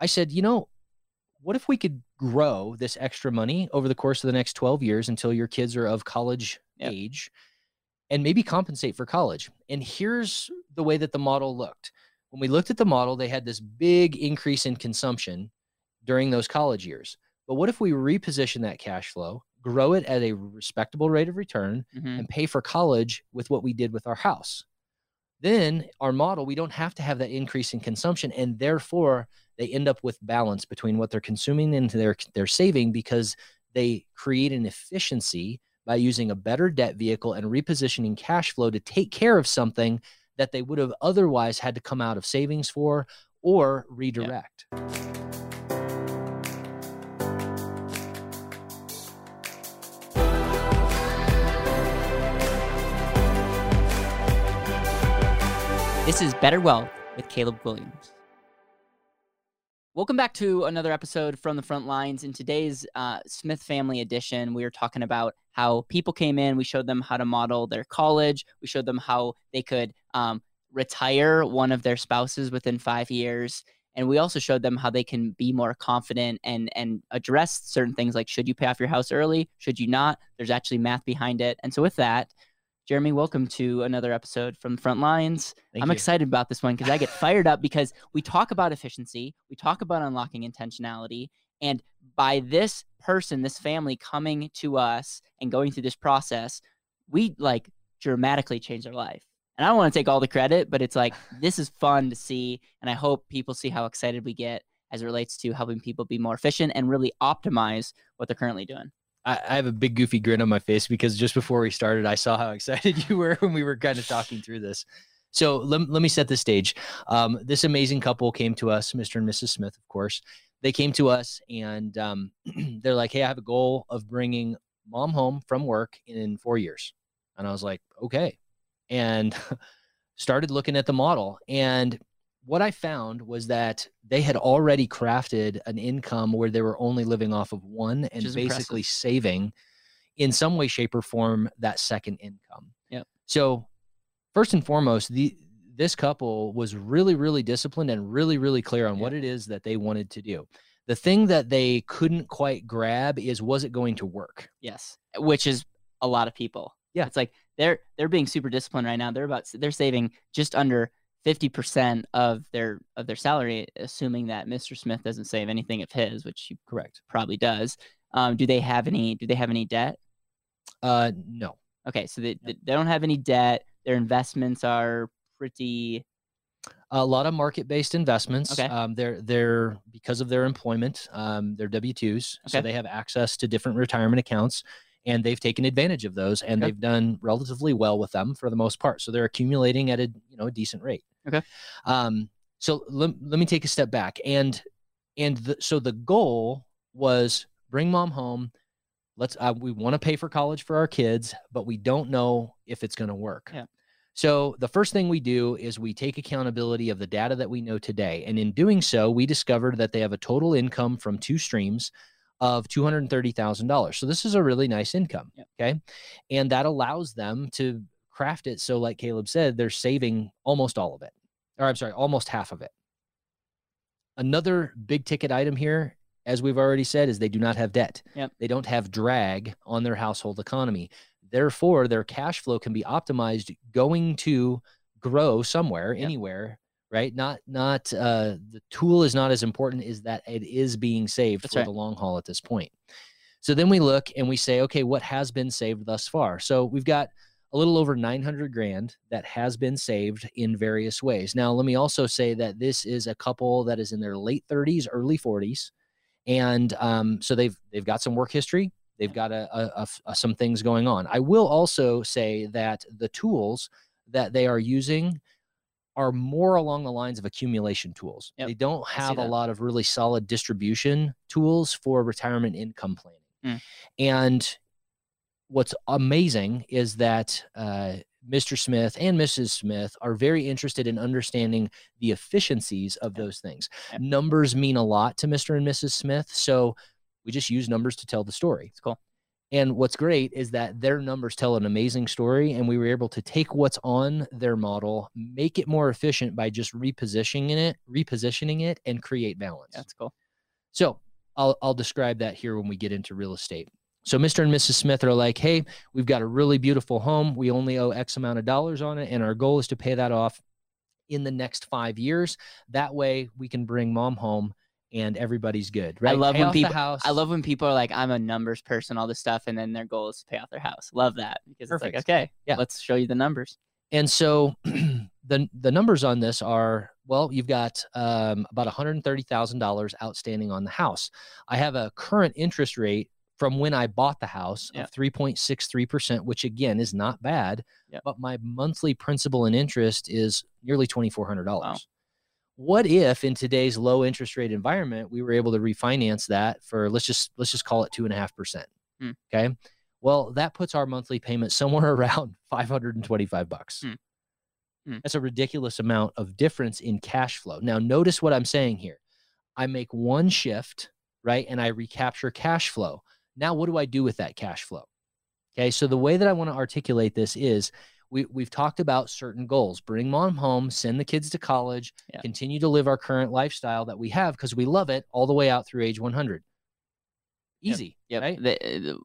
I said, you know, what if we could grow this extra money over the course of the next 12 years until your kids are of college Yep. age and maybe compensate for college? And here's the way that the model looked. When we looked at the model, they had this big increase in consumption during those college years. But what if we reposition that cash flow, grow it at a respectable rate of return, Mhm. and pay for college with what we did with our house? Then our model, we don't have to have that increase in consumption, and therefore they end up with balance between what they're consuming and their their saving because they create an efficiency by using a better debt vehicle and repositioning cash flow to take care of something that they would have otherwise had to come out of savings for or redirect. This is Better Wealth with Caleb Guilliams. Welcome back to another episode from the front lines. In today's uh, Smith Family Edition, we are talking about how people came in. We showed them how to model their college. We showed them how they could um, retire one of their spouses within five years. And we also showed them how they can be more confident and and address certain things like should you pay off your house early? Should you not? There's actually math behind it. And so with that, Jeremy, welcome to another episode from the front lines. Thank I'm you. excited about this one because I get fired up because we talk about efficiency, we talk about unlocking intentionality, and by this person, this family coming to us and going through this process, we like dramatically change their life. And I don't want to take all the credit, but it's like this is fun to see, and I hope people see how excited we get as it relates to helping people be more efficient and really optimize what they're currently doing. I, I have a big goofy grin on my face because just before we started, I saw how excited you were when we were kind of talking through this. So let, let me set the stage. Um, this amazing couple came to us, Mr. and Mrs. Smith, of course. They came to us and um, they're like, Hey, I have a goal of bringing mom home from work in four years. And I was like, Okay. And started looking at the model. And what I found was that they had already crafted an income where they were only living off of one and basically impressive. saving in some way, shape, or form that second income. Yep. So first and foremost, the this couple was really, really disciplined and really, really clear on what it is that they wanted to do. The thing that they couldn't quite grab is was it going to work? Yes, which is a lot of people. Yeah. it's like they're they're being super disciplined right now. They're about they're saving just under fifty percent of their of their salary, assuming that Mr. Smith doesn't save anything of his, which he Correct. probably does. Um, do they have any? Do they have any debt? Uh, no. Okay, so they they they don't have any debt. Their investments are pretty. a lot of market-based investments. Okay. Um, they're they're because of their employment, um, they're W twos, okay. so they have access to different retirement accounts, and they've taken advantage of those, and Okay. they've done relatively well with them for the most part. So they're accumulating at a you know a decent rate. Okay. Um, so let, let me take a step back, and and the, so the goal was bring mom home. Let's uh, we want to pay for college for our kids, but we don't know if it's going to work. Yeah. So the first thing we do is we take accountability of the data that we know today. And in doing so, we discovered that they have a total income from two streams of $230,000. So this is a really nice income. Yep. Okay. And that allows them to craft it. So like Caleb said, they're saving almost all of it. Or I'm sorry, almost half of it. Another big ticket item here, as we've already said, is they do not have debt. Yep. They don't have drag on their household economy. Therefore, their cash flow can be optimized going to grow somewhere, Yep. anywhere, right? Not not uh the tool is not as important as that it is being saved That's for right. the long haul at this point. So then we look and we say, okay, what has been saved thus far? So we've got a little over 900 grand that has been saved in various ways. Now, let me also say that this is a couple that is in their late 30s, early 40s, and um, so they've they've got some work history. They've got a, a- a some things going on. I will also say that the tools that they are using are more along the lines of accumulation tools. Yep, They don't have a lot of really solid distribution tools for retirement income planning. Mm. And what's amazing is that uh, Mr. Smith and Mrs. Smith are very interested in understanding the efficiencies of those things. Numbers mean a lot to Mr. and Mrs. Smith, so we just use numbers to tell the story. It's cool. And what's great is that their numbers tell an amazing story, and we were able to take what's on their model, make it more efficient by just repositioning it, repositioning it, and create balance. That's cool. So I'll I'll describe that here when we get into real estate. So Mr. and Mrs. Smith are like, hey, we've got a really beautiful home. We only owe X amount of dollars on it, and our goal is to pay that off in the next five years. That way we can bring mom home and everybody's good. Right. I love Pay when people. I love when people are like, "I'm a numbers person," all this stuff, and then their goal is to pay off their house. Love that because Perfect. it's like, okay, Yeah. let's show you the numbers. And so the the numbers on this are well, you've got um, about one hundred thirty thousand dollars outstanding on the house. I have a current interest rate from when I bought the house Yeah. of three point six three percent, which again is not bad. Yep. But my monthly principal and interest is nearly twenty four hundred dollars. Wow. What if in today's low interest rate environment we were able to refinance that for let's just let's just call it two and a half percent? Hmm. Okay. Well, that puts our monthly payment somewhere around 525 bucks. Hmm. Hmm. That's a ridiculous amount of difference in cash flow. Now, notice what I'm saying here. I make one shift, right? And I recapture cash flow. Now, what do I do with that cash flow? Okay. So, the way that I want to articulate this is we, we've talked about certain goals bring mom home, send the kids to college, Yeah. continue to live our current lifestyle that we have because we love it all the way out through age 100. Yep. Easy. Yep. Right? The, eh, the-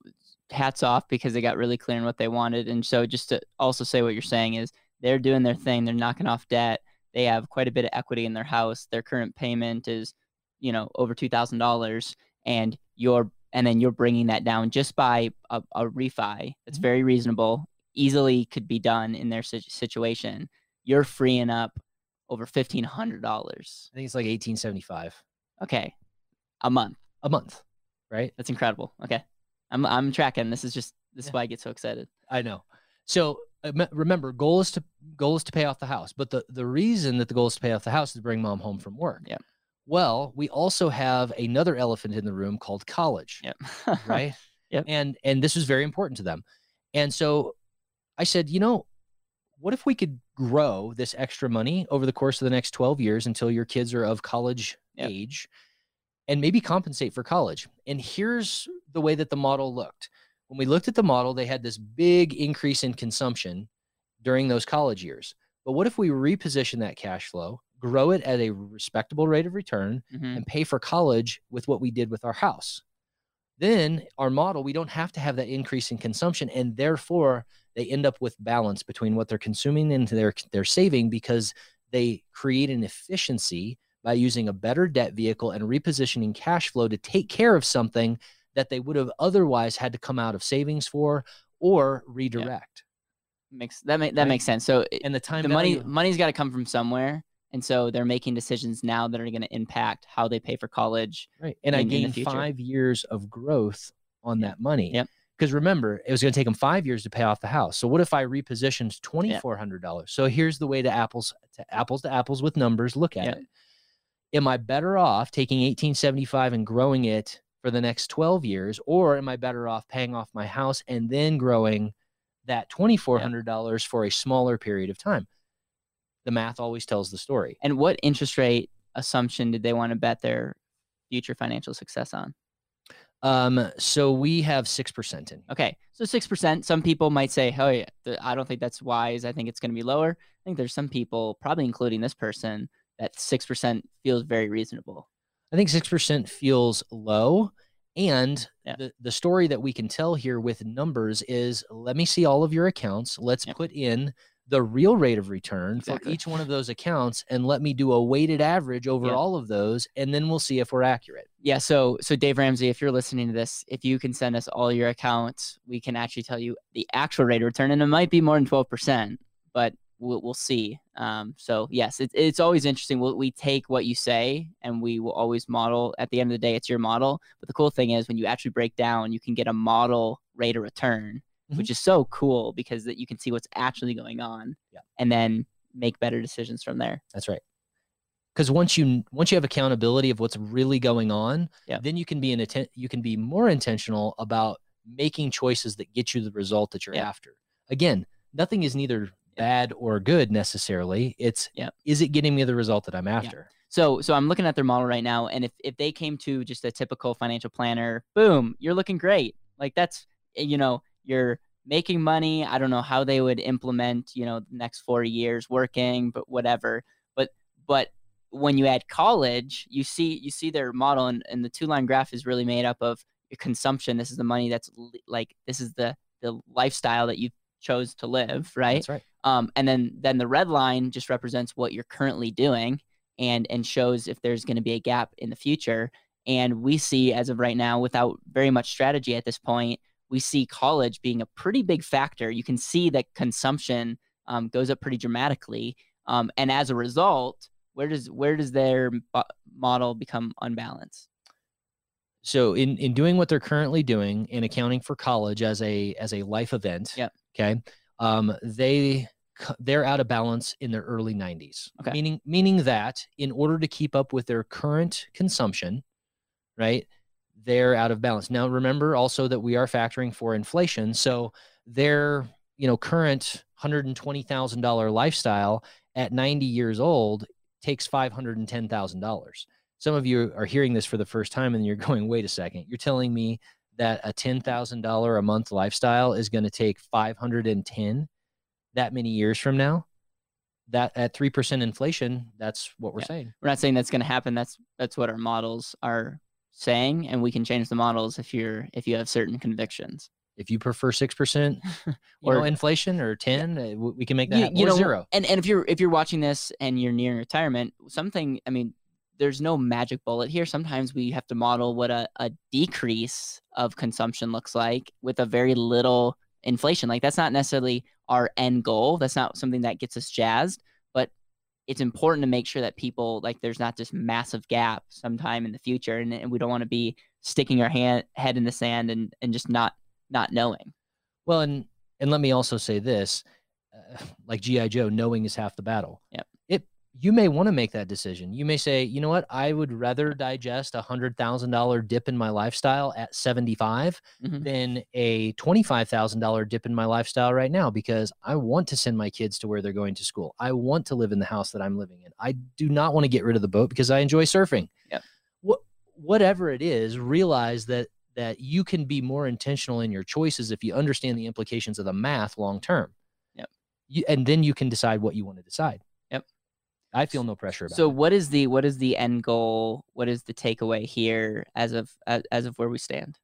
hats off because they got really clear on what they wanted. And so just to also say what you're saying is they're doing their thing. They're knocking off debt. They have quite a bit of equity in their house. Their current payment is, you know, over two thousand dollars, and you're and then you're bringing that down just by a, a refi. That's Mhm. very reasonable. Easily could be done in their situation. You're freeing up over fifteen hundred dollars. I think it's like 1875 Okay, a month. a month, right? That's incredible. Okay. I'm I'm tracking. This is just this Yeah. is why I get so excited. I know. So uh, remember, goal is to goal is to pay off the house, but the the reason that the goal is to pay off the house is to bring mom home from work. Yep. Well, we also have another elephant in the room called college, Yep. right? Yep. And and this was very important to them. And so I said, you know, what if we could grow this extra money over the course of the next 12 years until your kids are of college Yep. age and maybe compensate for college? And here's the way that the model looked. When we looked at the model, they had this big increase in consumption during those college years. But what if we reposition that cash flow, grow it at a respectable rate of return, Mhm. and pay for college with what we did with our house. Then our model, we don't have to have that increase in consumption, and therefore they end up with balance between what they're consuming and their they're saving because they create an efficiency by using a better debt vehicle and repositioning cash flow to take care of something that they would have otherwise had to come out of savings for or redirect. Makes that make, that Right. makes sense. So And the time the money money's got to come from somewhere, and so they're making decisions now that are going to impact how they pay for college. Right. And I in- in the gained five years of growth on Yep. that money. Yep. Because remember, it was going to take them five years to pay off the house. So what if I repositioned twenty four hundred dollars? So here's the way to apples to apples to apples with numbers. Look at Yep. it. Am I better off taking eighteen seventy five and growing it for the next twelve years, or am I better off paying off my house and then growing that twenty four hundred dollars for a smaller period of time? The math always tells the story. And what interest rate assumption did they want to bet their future financial success on? Um, so we have six percent in. Okay, so six percent. Some people might say, "Oh yeah, I don't think that's wise. I think it's going to be lower." I think there's some people, probably including this person, that six percent feels very reasonable. I think six percent feels low. And Yeah. the, the story that we can tell here with numbers is let me see all of your accounts. Let's Yep. put in the real rate of return Exactly. for each one of those accounts and let me do a weighted average over Yeah. all of those. And then we'll see if we're accurate. Yeah, so so Dave Ramsey, if you're listening to this, if you can send us all your accounts, we can actually tell you the actual rate of return, and it might be more than twelve percent, but we'll, we'll see. Um, so yes, it's it's always interesting. We'll, we take what you say, and we will always model. At the end of the day, it's your model. But the cool thing is, when you actually break down, you can get a model rate of return, which mm-hmm. is so cool because that you can see what's actually going on, Yeah. and then make better decisions from there. That's right. Because once you once you have accountability of what's really going on, Yeah. then you can be an atten- you can be more intentional about making choices that get you the result that you're Yeah. after. Again, nothing is neither bad or good necessarily. It's Yeah. is it getting me the result that I'm after? So so I'm looking at their model right now, and if if they came to just a typical financial planner, boom, you're looking great. Like that's eh, you know, you're making money. I don't know how they would implement, you know, the next four years working, but whatever. But but when you add college, you see you see their model, and, and the two line graph is really made up of your consumption. This is the money that's like this is the the lifestyle that you chose to live, right? That's right. Um, and then then the red line just represents what you're currently doing, and and shows if there's going to be a gap in the future. And we see as of right now, without very much strategy at this point, we see college being a pretty big factor. You can see that consumption um, goes up pretty dramatically, um, and as a result, where does where does their model become unbalanced? So in in doing what they're currently doing and accounting for college as a as a life event, yeah. okay, um, they they're out of balance in their early 90s. Okay. Meaning meaning that in order to keep up with their current consumption, right, they're out of balance. Now remember also that we are factoring for inflation, so their you know current hundred and twenty thousand dollar lifestyle at 90 years old takes $510,000. Some of you are hearing this for the first time and you're going, wait a second, you're telling me that a $10,000 a month lifestyle is going to take 510 that many years from now? That at 3% inflation, that's what we're yeah. saying. We're not saying that's going to happen. That's that's what our models are saying and we can change the models if you're if you have certain convictions if you prefer six percent or know, inflation or ten, yeah. Uh, we can make that you, you know zero. And and if you're if you're watching this and you're near retirement, something I mean, there's no magic bullet here. Sometimes we have to model what a, a decrease of consumption looks like with a very little inflation. Like that's not necessarily our end goal. That's not something that gets us jazzed, it's important to make sure that people like there's not this massive gap sometime in the future and, and we don't want to be sticking our hand head in the sand and and just not not knowing. Well, and and let me also say this, uh, like GI Joe, knowing is half the battle. Yep. You may want to make that decision. You may say, you know what, I would rather digest a hundred thousand dollar dip in my lifestyle at 75 mm-hmm. than a twenty five thousand dollar dip in my lifestyle right now because I want to send my kids to where they're going to school. I want to live in the house that I'm living in. I do not want to get rid of the boat because I enjoy surfing. Yep. What whatever it is, realize that that you can be more intentional in your choices if you understand the implications of the math long term. You, and then you can decide what you want to decide. I feel no pressure about so it. what is the what is the end goal? What is the takeaway here as of as, as of where we stand?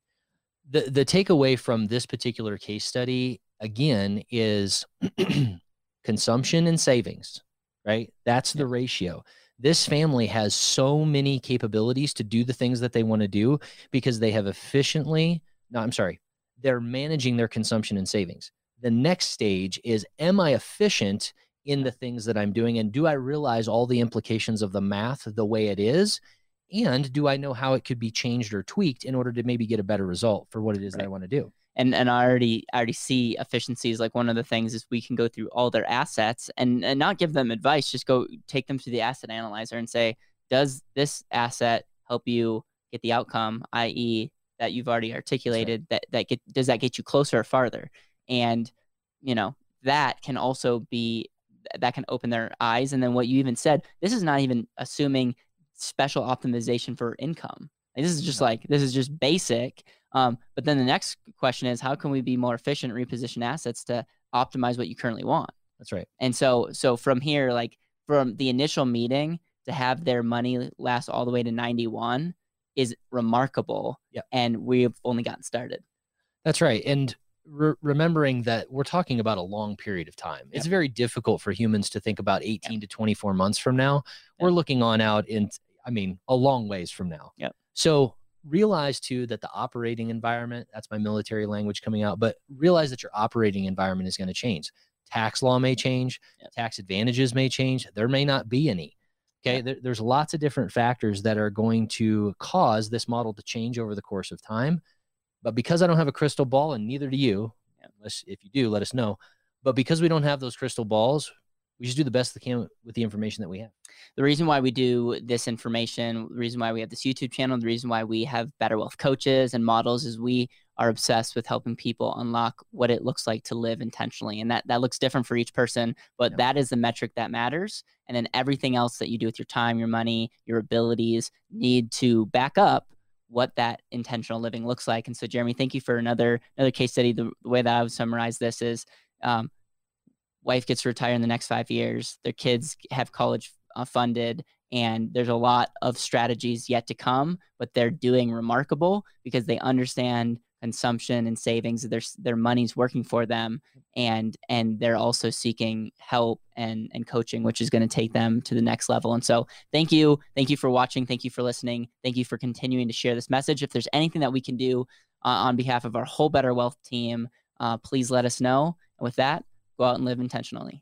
The the takeaway from this particular case study again is consumption and savings, right? That's the ratio this family has so many capabilities to do the things that they want to do because they have efficiently no i'm sorry they're managing their consumption and savings the next stage is am i efficient in the things that i'm doing and do i realize all the implications of the math the way it is and do i know how it could be changed or tweaked in order to maybe get a better result for what it is right. that i want to do and and I already I already see efficiencies. Like one of the things is we can go through all their assets and and not give them advice. Just go take them to the asset analyzer and say, does this asset help you get the outcome, i.e., that you've already articulated? Right. That that get does that get you closer or farther? And you know that can also be that can open their eyes. And then what you even said, this is not even assuming special optimization for income. Like, this is just like this is just basic um, but then the next question is how can we be more efficient, reposition assets to optimize what you currently want? That's right. And so so from here, like from the initial meeting to have their money last all the way to 91 is remarkable. Yeah. And we've only gotten started. That's right. And re- remembering that we're talking about a long period of time. It's very difficult for humans to think about 18 to 24 months from now. We're looking on out in, I mean, a long ways from now. Yeah. So realize too that the operating environment that's my military language coming out but realize that your operating environment is going to change. Tax law may change. Tax advantages may change. There may not be any. Okay? There, there's lots of different factors that are going to cause this model to change over the course of time but because i don't have a crystal ball and neither do you unless if you do let us know but because we don't have those crystal balls we just do the best we can with the information that we have. The reason why we do this information, the reason why we have this YouTube channel, the reason why we have Better Wealth coaches and models is we are obsessed with helping people unlock what it looks like to live intentionally. And that, that looks different for each person, but yeah. that is the metric that matters. And then everything else that you do with your time, your money, your abilities need to back up what that intentional living looks like. And so, Jeremy, thank you for another another case study. The, the way that I would summarize this is, um, wife gets to retire in the next five years. Their kids have college uh, funded, and there's a lot of strategies yet to come. But they're doing remarkable because they understand consumption and savings their their money's working for them and and they're also seeking help and and coaching which is going to take them to the next level. And so thank you. Thank you for watching. Thank you for listening. Thank you for continuing to share this message. If there's anything that we can do uh, on behalf of our whole better wealth team uh, please let us know. And with that go out and live intentionally